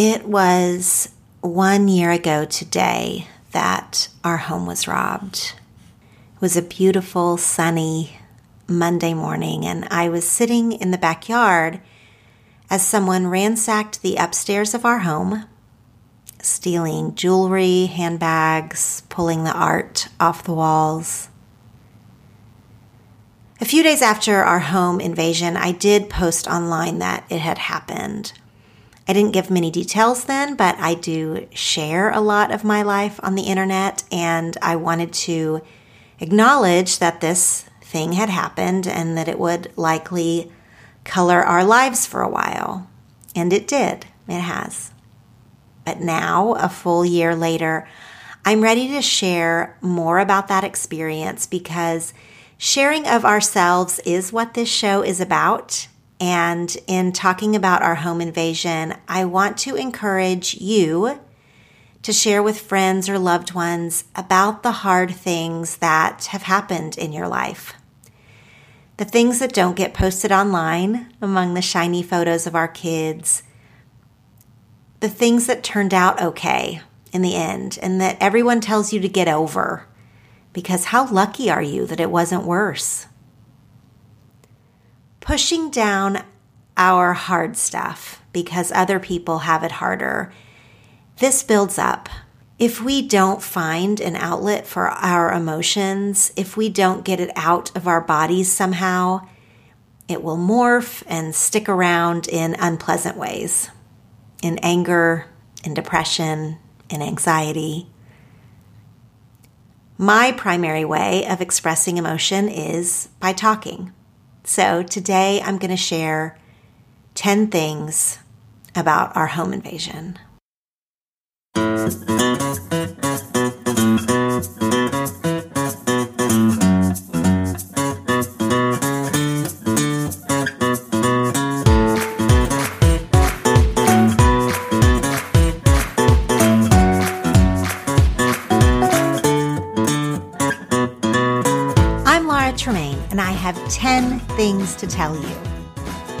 It was one year ago today that our home was robbed. It was a beautiful, sunny Monday morning, and I was sitting in the backyard as someone ransacked the upstairs of our home, stealing jewelry, handbags, pulling the art off the walls. A few days after our home invasion, I did post online that it had happened. I didn't give many details then, but I do share a lot of my life on the internet, and I wanted to acknowledge that this thing had happened and that it would likely color our lives for a while. And it did, it has. But now, a full year later, I'm ready to share more about that experience because sharing of ourselves is what this show is about. And in talking about our home invasion, I want to encourage you to share with friends or loved ones about the hard things that have happened in your life. The things that don't get posted online among the shiny photos of our kids. The things that turned out okay in the end and that everyone tells you to get over. Because how lucky are you that it wasn't worse? Pushing down our hard stuff because other people have it harder. This builds up. If we don't find an outlet for our emotions, if we don't get it out of our bodies somehow, it will morph and stick around in unpleasant ways in anger, in depression, in anxiety. My primary way of expressing emotion is by talking. So today I'm going to share 10 things about our home invasion.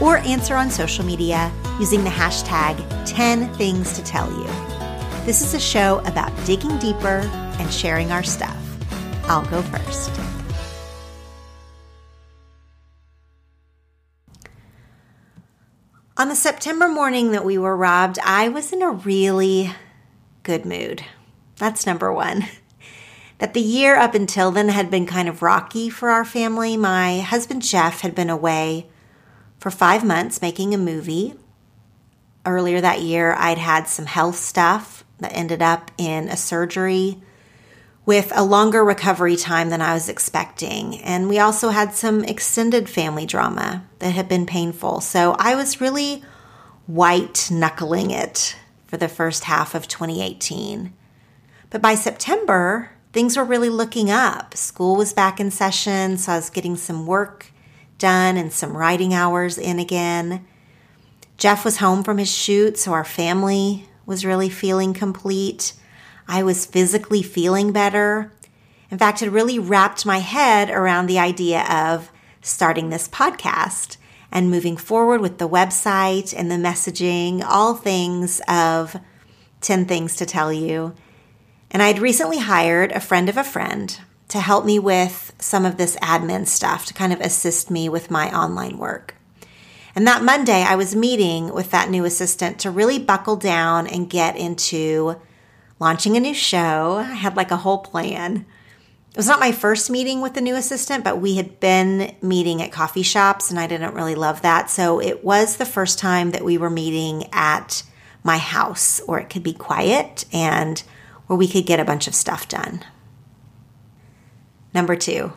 or answer on social media using the hashtag 10 Things to Tell You. This is a show about digging deeper and sharing our stuff. I'll go first. On the September morning that we were robbed, I was in a really good mood. That's number one. That the year up until then had been kind of rocky for our family. My husband Jeff had been away for five months making a movie. Earlier that year, I'd had some health stuff that ended up in a surgery with a longer recovery time than I was expecting. And we also had some extended family drama that had been painful. So I was really white knuckling it for the first half of 2018. But by September, things were really looking up. School was back in session, so I was getting some work done and some writing hours in again. Jeff was home from his shoot, so our family was really feeling complete. I was physically feeling better. In fact, it really wrapped my head around the idea of starting this podcast and moving forward with the website and the messaging, all things of 10 things to tell you. And I'd recently hired a friend of a friend to help me with some of this admin stuff to kind of assist me with my online work. And that Monday, I was meeting with that new assistant to really buckle down and get into launching a new show. I had like a whole plan. It was not my first meeting with the new assistant, but we had been meeting at coffee shops and I didn't really love that. So it was the first time that we were meeting at my house where it could be quiet and where we could get a bunch of stuff done. Number two,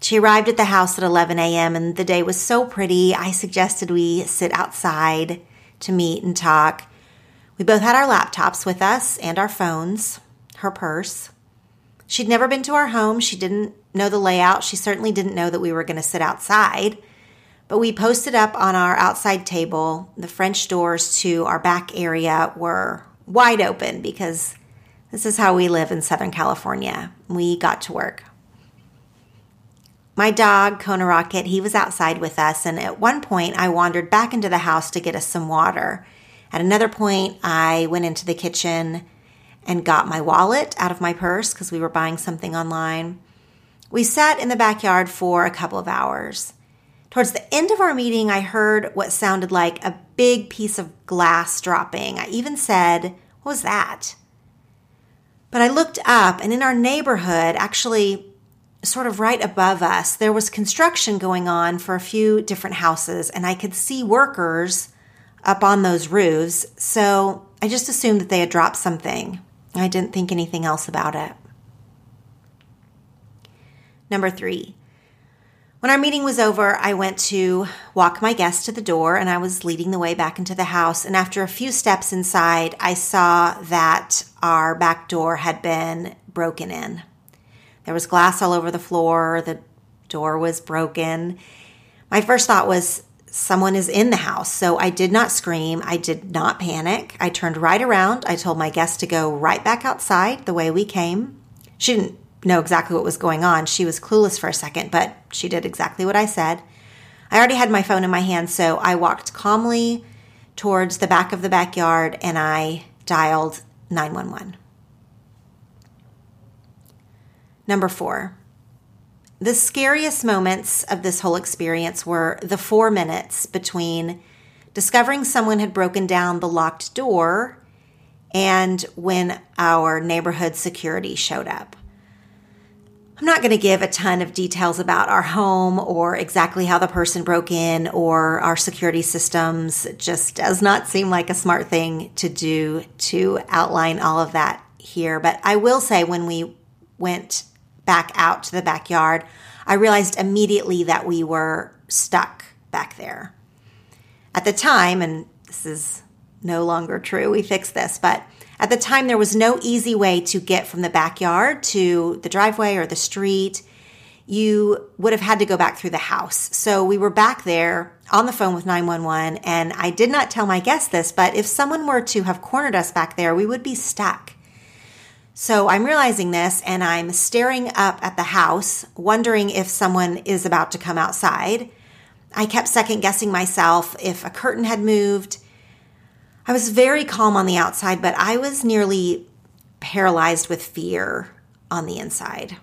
she arrived at the house at 11 a.m. and the day was so pretty. I suggested we sit outside to meet and talk. We both had our laptops with us and our phones, her purse. She'd never been to our home. She didn't know the layout. She certainly didn't know that we were going to sit outside. But we posted up on our outside table. The French doors to our back area were wide open because this is how we live in Southern California. We got to work. My dog, Kona Rocket, he was outside with us, and at one point I wandered back into the house to get us some water. At another point, I went into the kitchen and got my wallet out of my purse because we were buying something online. We sat in the backyard for a couple of hours. Towards the end of our meeting, I heard what sounded like a big piece of glass dropping. I even said, What was that? But I looked up, and in our neighborhood, actually, sort of right above us, there was construction going on for a few different houses, and I could see workers up on those roofs. So I just assumed that they had dropped something. I didn't think anything else about it. Number three. When our meeting was over, I went to walk my guest to the door and I was leading the way back into the house. And after a few steps inside, I saw that our back door had been broken in. There was glass all over the floor, the door was broken. My first thought was, someone is in the house. So I did not scream. I did not panic. I turned right around. I told my guest to go right back outside the way we came. She didn't know exactly what was going on. She was clueless for a second, but she did exactly what I said. I already had my phone in my hand, so I walked calmly towards the back of the backyard and I dialed 911. Number four, the scariest moments of this whole experience were the four minutes between discovering someone had broken down the locked door and when our neighborhood security showed up. I'm not going to give a ton of details about our home or exactly how the person broke in or our security systems. It just does not seem like a smart thing to do to outline all of that here. But I will say when we went back out to the backyard, I realized immediately that we were stuck back there. At the time, and this is no longer true, we fixed this, but at the time there was no easy way to get from the backyard to the driveway or the street. You would have had to go back through the house. So we were back there on the phone with 911, and I did not tell my guests this, but if someone were to have cornered us back there, we would be stuck. So I'm realizing this and I'm staring up at the house, wondering if someone is about to come outside. I kept second guessing myself if a curtain had moved. I was very calm on the outside, but I was nearly paralyzed with fear on the inside.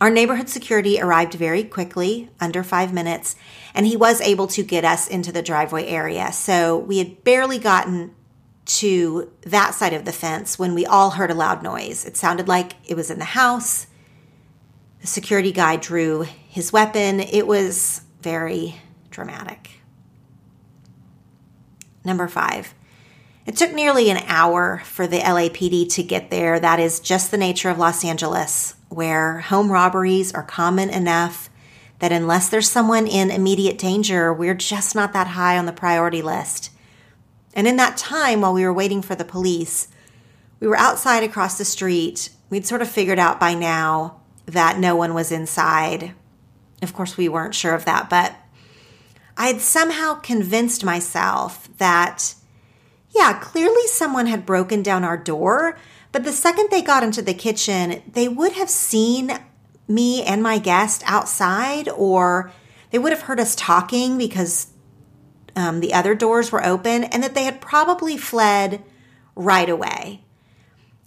Our neighborhood security arrived very quickly, under five minutes, and he was able to get us into the driveway area. So we had barely gotten to that side of the fence when we all heard a loud noise. It sounded like it was in the house. The security guy drew his weapon. It was very dramatic. Number five. It took nearly an hour for the LAPD to get there. That is just the nature of Los Angeles, where home robberies are common enough that unless there's someone in immediate danger, we're just not that high on the priority list. And in that time, while we were waiting for the police, we were outside across the street. We'd sort of figured out by now that no one was inside. Of course, we weren't sure of that, but I had somehow convinced myself that, yeah, clearly someone had broken down our door, but the second they got into the kitchen, they would have seen me and my guest outside, or they would have heard us talking because um, the other doors were open and that they had probably fled right away.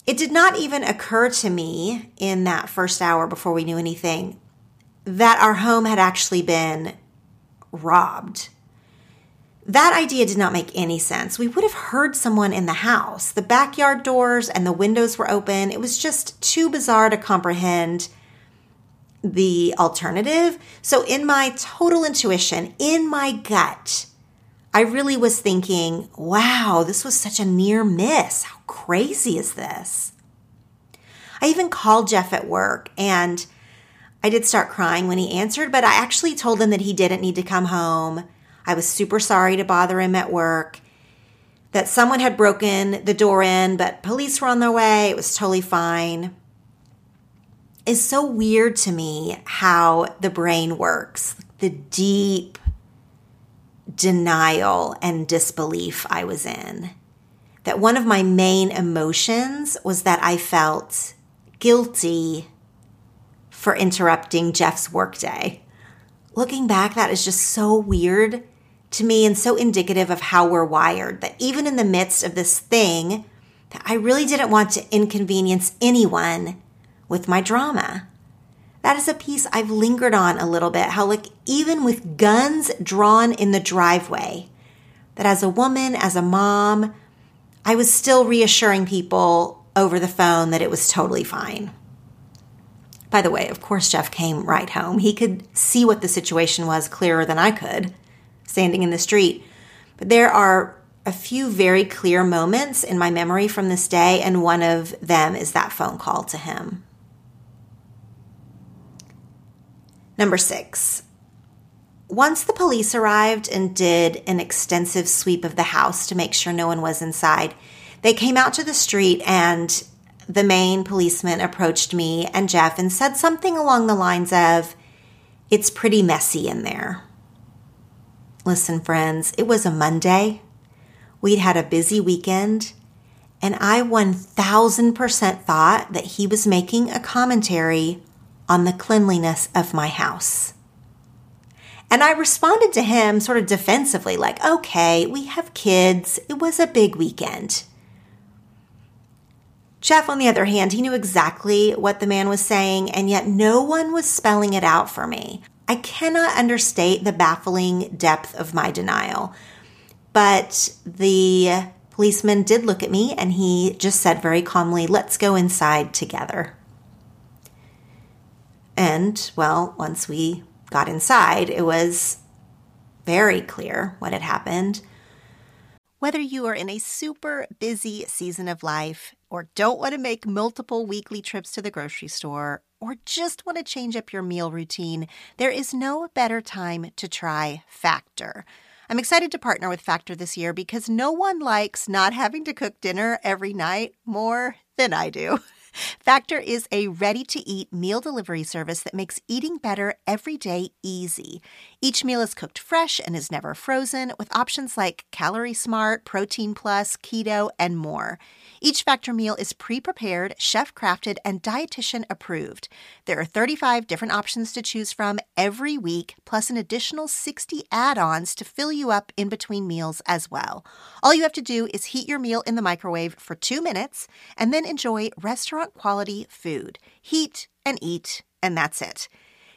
It did not even occur to me in that first hour before we knew anything that our home had actually been robbed. That idea did not make any sense. We would have heard someone in the house. The backyard doors and the windows were open. It was just too bizarre to comprehend the alternative. So, in my total intuition, in my gut, I really was thinking, wow, this was such a near miss. How crazy is this? I even called Jeff at work and I did start crying when he answered, but I actually told him that he didn't need to come home. I was super sorry to bother him at work, that someone had broken the door in, but police were on their way. It was totally fine. It's so weird to me how the brain works. The deep denial and disbelief I was in. That one of my main emotions was that I felt guilty for interrupting Jeff's workday. Looking back, that is just so weird to me and so indicative of how we're wired that even in the midst of this thing that I really didn't want to inconvenience anyone with my drama. That is a piece I've lingered on a little bit. How, like, even with guns drawn in the driveway, that as a woman, as a mom, I was still reassuring people over the phone that it was totally fine. By the way, of course, Jeff came right home. He could see what the situation was clearer than I could, standing in the street. But there are a few very clear moments in my memory from this day, and one of them is that phone call to him. Number six. Once the police arrived and did an extensive sweep of the house to make sure no one was inside, they came out to the street and the main policeman approached me and Jeff and said something along the lines of, It's pretty messy in there. Listen, friends, it was a Monday. We'd had a busy weekend, and I 1000% thought that he was making a commentary on the cleanliness of my house. And I responded to him sort of defensively, like, okay, we have kids. It was a big weekend. Jeff, on the other hand, he knew exactly what the man was saying, and yet no one was spelling it out for me. I cannot understate the baffling depth of my denial. But the policeman did look at me and he just said very calmly, Let's go inside together. And, well, once we got inside, it was very clear what had happened. Whether you are in a super busy season of life, or don't want to make multiple weekly trips to the grocery store, or just want to change up your meal routine, there is no better time to try Factor. I'm excited to partner with Factor this year because no one likes not having to cook dinner every night more than I do. Factor is a ready to eat meal delivery service that makes eating better every day easy. Each meal is cooked fresh and is never frozen, with options like Calorie Smart, Protein Plus, Keto, and more. Each Factor meal is pre prepared, chef crafted, and dietitian approved. There are 35 different options to choose from every week, plus an additional 60 add ons to fill you up in between meals as well. All you have to do is heat your meal in the microwave for two minutes and then enjoy restaurant quality food. Heat and eat, and that's it.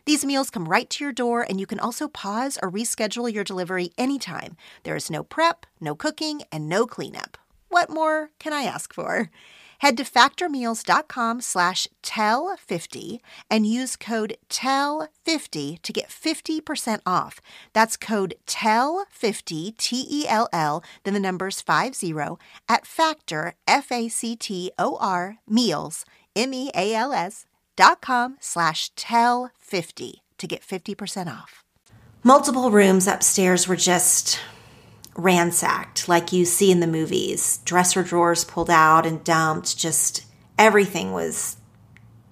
These meals come right to your door, and you can also pause or reschedule your delivery anytime. There is no prep, no cooking, and no cleanup. What more can I ask for? Head to factormeals.com slash TELL50 and use code TELL50 to get 50% off. That's code TELL50, T-E-L-L, then the numbers 50 at Factor, F-A-C-T-O-R, meals, M-E-A-L-S, dot com slash TELL50 to get 50% off. Multiple rooms upstairs were just ransacked like you see in the movies. Dresser drawers pulled out and dumped, just everything was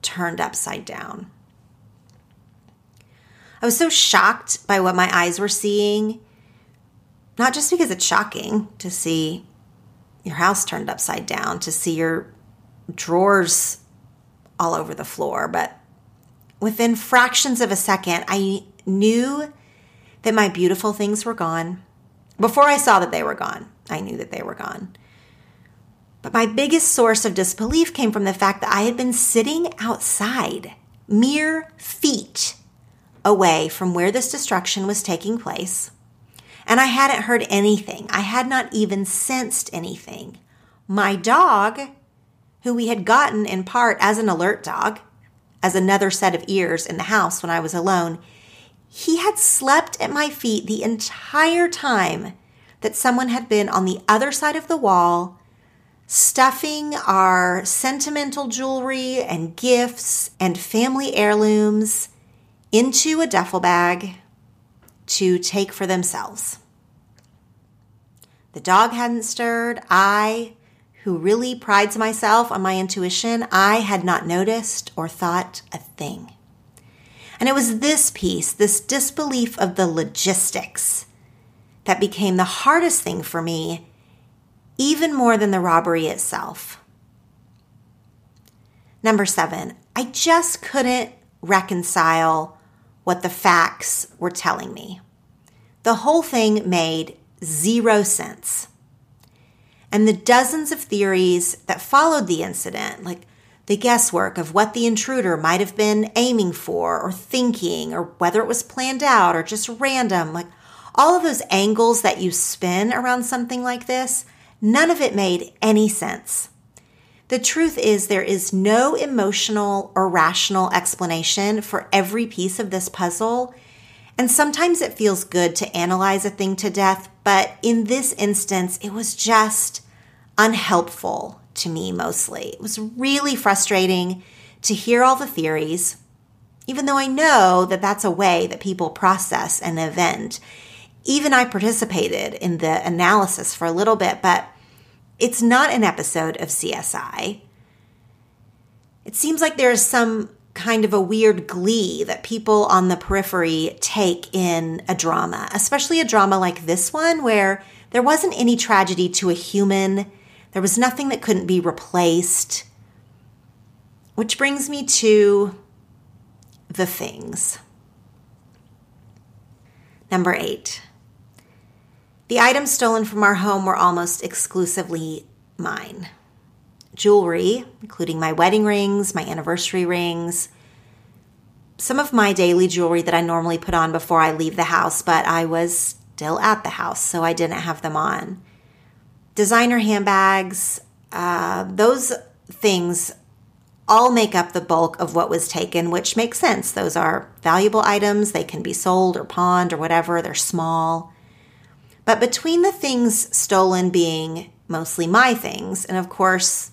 turned upside down. I was so shocked by what my eyes were seeing, not just because it's shocking to see your house turned upside down, to see your drawers all over the floor, but within fractions of a second, I knew that my beautiful things were gone before I saw that they were gone, I knew that they were gone. But my biggest source of disbelief came from the fact that I had been sitting outside, mere feet away from where this destruction was taking place. And I hadn't heard anything. I had not even sensed anything. My dog, who we had gotten in part as an alert dog, as another set of ears in the house when I was alone, he had slept at my feet the entire time that someone had been on the other side of the wall, stuffing our sentimental jewelry and gifts and family heirlooms into a duffel bag to take for themselves. The dog hadn't stirred. I, who really prides myself on my intuition, I had not noticed or thought a thing. And it was this piece, this disbelief of the logistics, that became the hardest thing for me, even more than the robbery itself. Number seven, I just couldn't reconcile what the facts were telling me. The whole thing made zero sense. And the dozens of theories that followed the incident, like the guesswork of what the intruder might have been aiming for or thinking, or whether it was planned out or just random, like all of those angles that you spin around something like this, none of it made any sense. The truth is, there is no emotional or rational explanation for every piece of this puzzle. And sometimes it feels good to analyze a thing to death, but in this instance, it was just unhelpful to me mostly. It was really frustrating to hear all the theories, even though I know that that's a way that people process an event. Even I participated in the analysis for a little bit, but it's not an episode of CSI. It seems like there is some kind of a weird glee that people on the periphery take in a drama, especially a drama like this one where there wasn't any tragedy to a human. There was nothing that couldn't be replaced. Which brings me to the things. Number eight. The items stolen from our home were almost exclusively mine. Jewelry, including my wedding rings, my anniversary rings, some of my daily jewelry that I normally put on before I leave the house, but I was still at the house, so I didn't have them on. Designer handbags, uh, those things all make up the bulk of what was taken, which makes sense. Those are valuable items. They can be sold or pawned or whatever. They're small. But between the things stolen being mostly my things, and of course,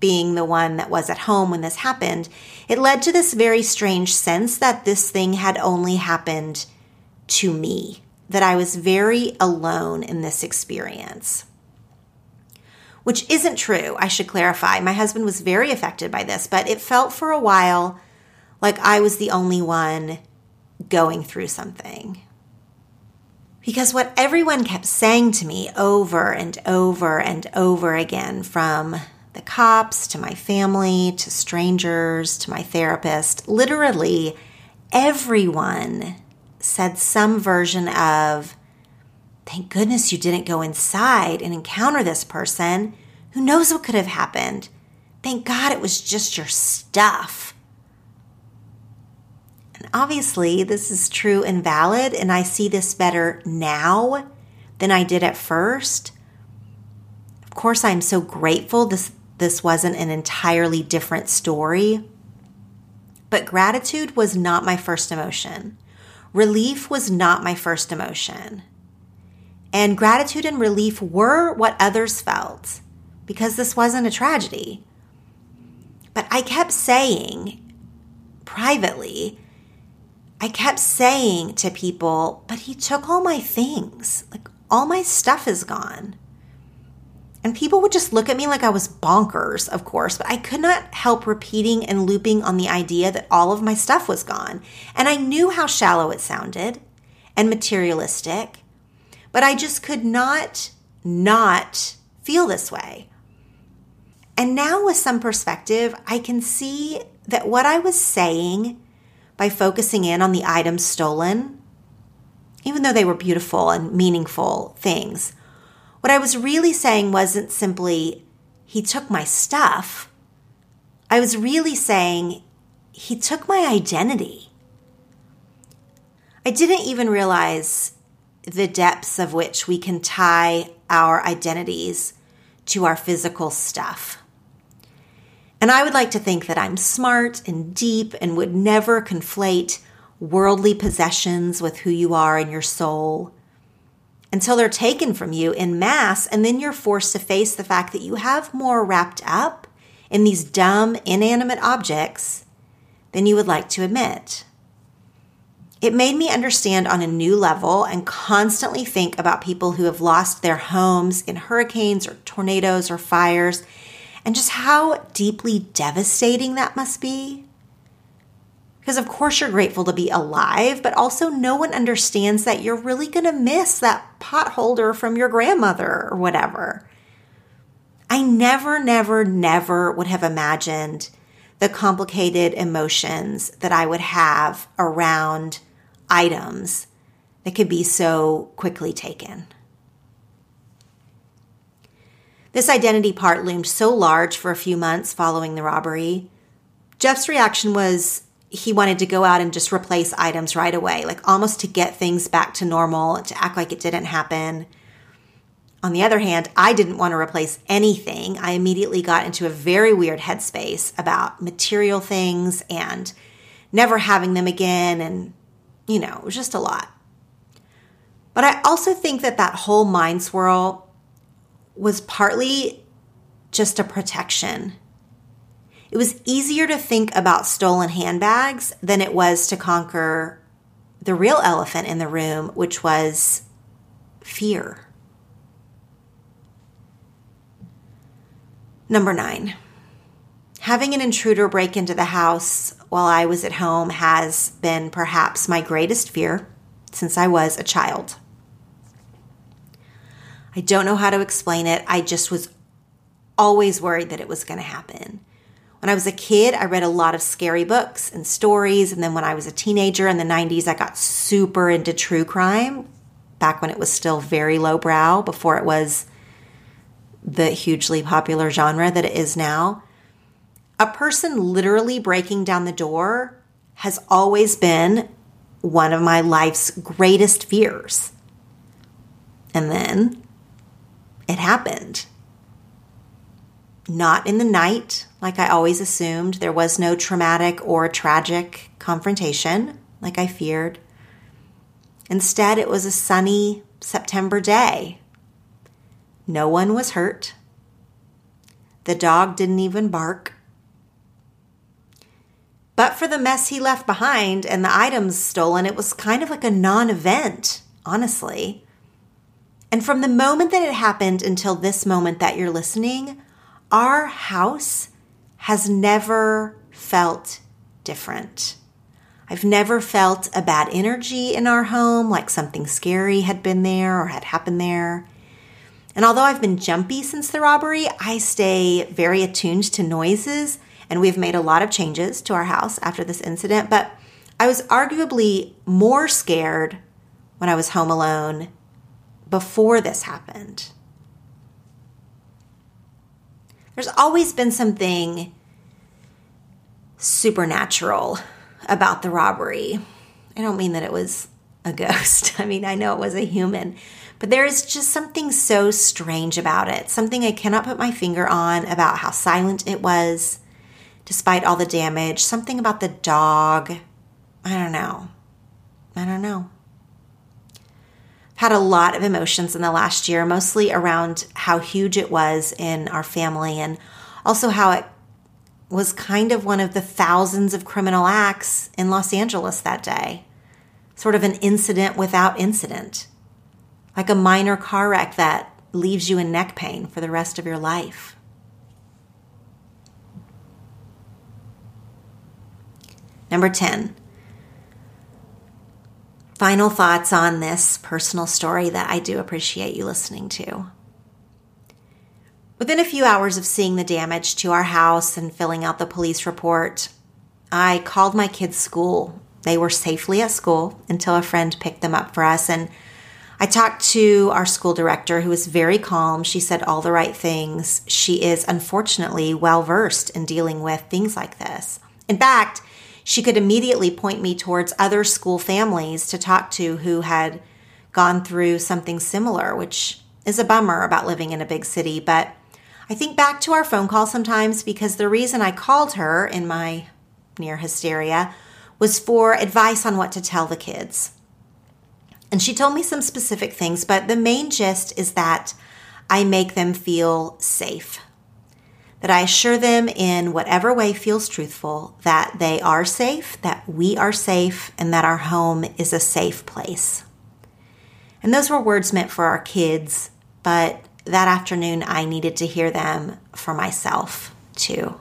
being the one that was at home when this happened, it led to this very strange sense that this thing had only happened to me, that I was very alone in this experience. Which isn't true, I should clarify. My husband was very affected by this, but it felt for a while like I was the only one going through something. Because what everyone kept saying to me over and over and over again, from the cops to my family to strangers to my therapist, literally everyone said some version of, Thank goodness you didn't go inside and encounter this person. Who knows what could have happened? Thank God it was just your stuff. And obviously, this is true and valid, and I see this better now than I did at first. Of course, I'm so grateful this, this wasn't an entirely different story. But gratitude was not my first emotion. Relief was not my first emotion. And gratitude and relief were what others felt because this wasn't a tragedy. But I kept saying privately I kept saying to people, but he took all my things. Like, all my stuff is gone. And people would just look at me like I was bonkers, of course, but I could not help repeating and looping on the idea that all of my stuff was gone. And I knew how shallow it sounded and materialistic, but I just could not not feel this way. And now, with some perspective, I can see that what I was saying by focusing in on the items stolen, even though they were beautiful and meaningful things. What I was really saying wasn't simply, he took my stuff. I was really saying, he took my identity. I didn't even realize the depths of which we can tie our identities to our physical stuff. And I would like to think that I'm smart and deep and would never conflate worldly possessions with who you are in your soul until they're taken from you in mass. And then you're forced to face the fact that you have more wrapped up in these dumb, inanimate objects than you would like to admit. It made me understand on a new level and constantly think about people who have lost their homes in hurricanes or tornadoes or fires and just how deeply devastating that must be. Because, of course, you're grateful to be alive, but also no one understands that you're really going to miss that pot holder from your grandmother or whatever. I never, never, never would have imagined the complicated emotions that I would have around items that could be so quickly taken. This identity part loomed so large for a few months following the robbery. Jeff's reaction was he wanted to go out and just replace items right away, like almost to get things back to normal, to act like it didn't happen. On the other hand, I didn't want to replace anything. I immediately got into a very weird headspace about material things and never having them again and you know, it was just a lot. But I also think that that whole mind swirl was partly just a protection. It was easier to think about stolen handbags than it was to conquer the real elephant in the room, which was fear. Number nine, having an intruder break into the house while I was at home has been perhaps my greatest fear since I was a child. I don't know how to explain it. I just was always worried that it was going to happen. When I was a kid, I read a lot of scary books and stories. And then when I was a teenager in the 90s, I got super into true crime back when it was still very lowbrow, before it was the hugely popular genre that it is now a person literally breaking down the door has always been one of my life's greatest fears. And then it happened. Not in the night, like I always assumed. There was no traumatic or tragic confrontation, like I feared. Instead, it was a sunny September day. No one was hurt. The dog didn't even bark. But for the mess he left behind and the items stolen, it was kind of like a non event, honestly. And from the moment that it happened until this moment that you're listening, our house has never felt different. I've never felt a bad energy in our home, like something scary had been there or had happened there. And although I've been jumpy since the robbery, I stay very attuned to noises and we've made a lot of changes to our house after this incident, but I was arguably more scared when I was home alone before this happened. There's always been something supernatural about the robbery. I don't mean that it was a ghost. I mean, I know it was a human, but there is just something so strange about it. Something I cannot put my finger on about how silent it was, despite all the damage. Something about the dog. I don't know. I don't know. Had a lot of emotions in the last year, mostly around how huge it was in our family and also how it was kind of one of the thousands of criminal acts in Los Angeles that day. Sort of an incident without incident, like a minor car wreck that leaves you in neck pain for the rest of your life. Number 10. Final thoughts on this personal story that I do appreciate you listening to. Within a few hours of seeing the damage to our house and filling out the police report, I called my kids' school. They were safely at school until a friend picked them up for us. And I talked to our school director, who was very calm. She said all the right things. She is unfortunately well versed in dealing with things like this. In fact, she could immediately point me towards other school families to talk to who had gone through something similar, which is a bummer about living in a big city. But I think back to our phone call sometimes because the reason I called her in my near hysteria was for advice on what to tell the kids. And she told me some specific things, but the main gist is that I make them feel safe that I assure them in whatever way feels truthful that they are safe, that we are safe, and that our home is a safe place. And those were words meant for our kids, but that afternoon I needed to hear them for myself too.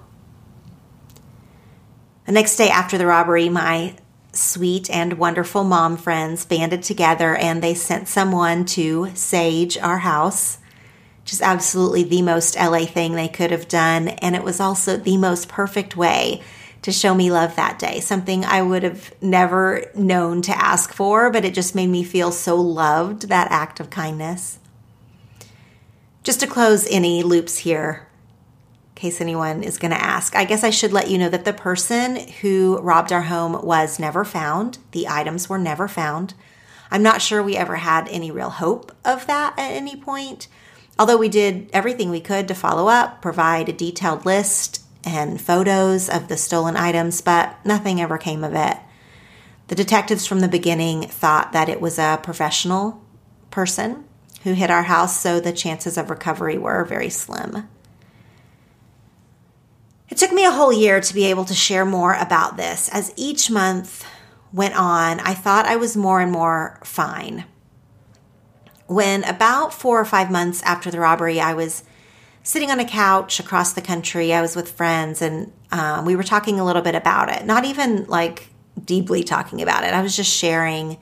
The next day after the robbery, my sweet and wonderful mom friends banded together and they sent someone to sage our house just absolutely the most LA thing they could have done. And it was also the most perfect way to show me love that day, something I would have never known to ask for, but it just made me feel so loved, that act of kindness. Just to close any loops here, in case anyone is going to ask, I guess I should let you know that the person who robbed our home was never found. The items were never found. I'm not sure we ever had any real hope of that at any point. Although we did everything we could to follow up, provide a detailed list and photos of the stolen items, but nothing ever came of it. The detectives from the beginning thought that it was a professional person who hit our house, so the chances of recovery were very slim. It took me a whole year to be able to share more about this. As each month went on, I thought I was more and more fine when about four or five months after the robbery, I was sitting on a couch across the country. I was with friends and um, we were talking a little bit about it, not even like deeply talking about it. I was just sharing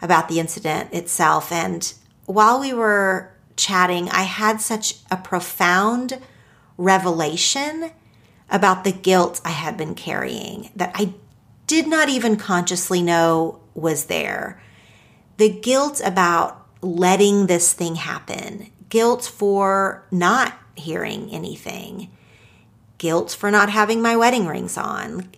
about the incident itself. And while we were chatting, I had such a profound revelation about the guilt I had been carrying that I did not even consciously know was there. The guilt about letting this thing happen, guilt for not hearing anything, guilt for not having my wedding rings on.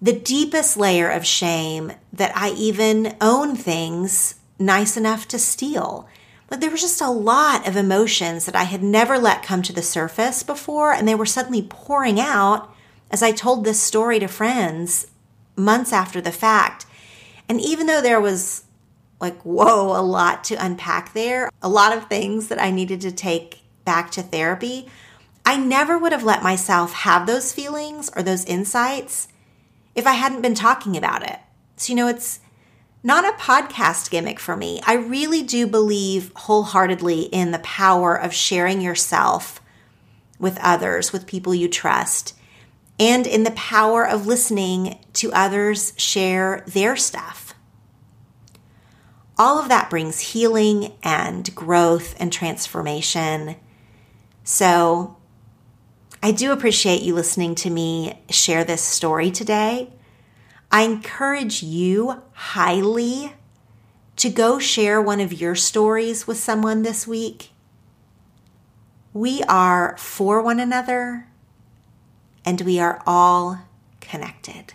The deepest layer of shame that I even own things nice enough to steal. But there was just a lot of emotions that I had never let come to the surface before, and they were suddenly pouring out as I told this story to friends months after the fact. And even though there was like, whoa, a lot to unpack there, a lot of things that I needed to take back to therapy. I never would have let myself have those feelings or those insights if I hadn't been talking about it. So, you know, it's not a podcast gimmick for me. I really do believe wholeheartedly in the power of sharing yourself with others, with people you trust, and in the power of listening to others share their stuff all of that brings healing and growth and transformation. So, I do appreciate you listening to me share this story today. I encourage you highly to go share one of your stories with someone this week. We are for one another and we are all connected.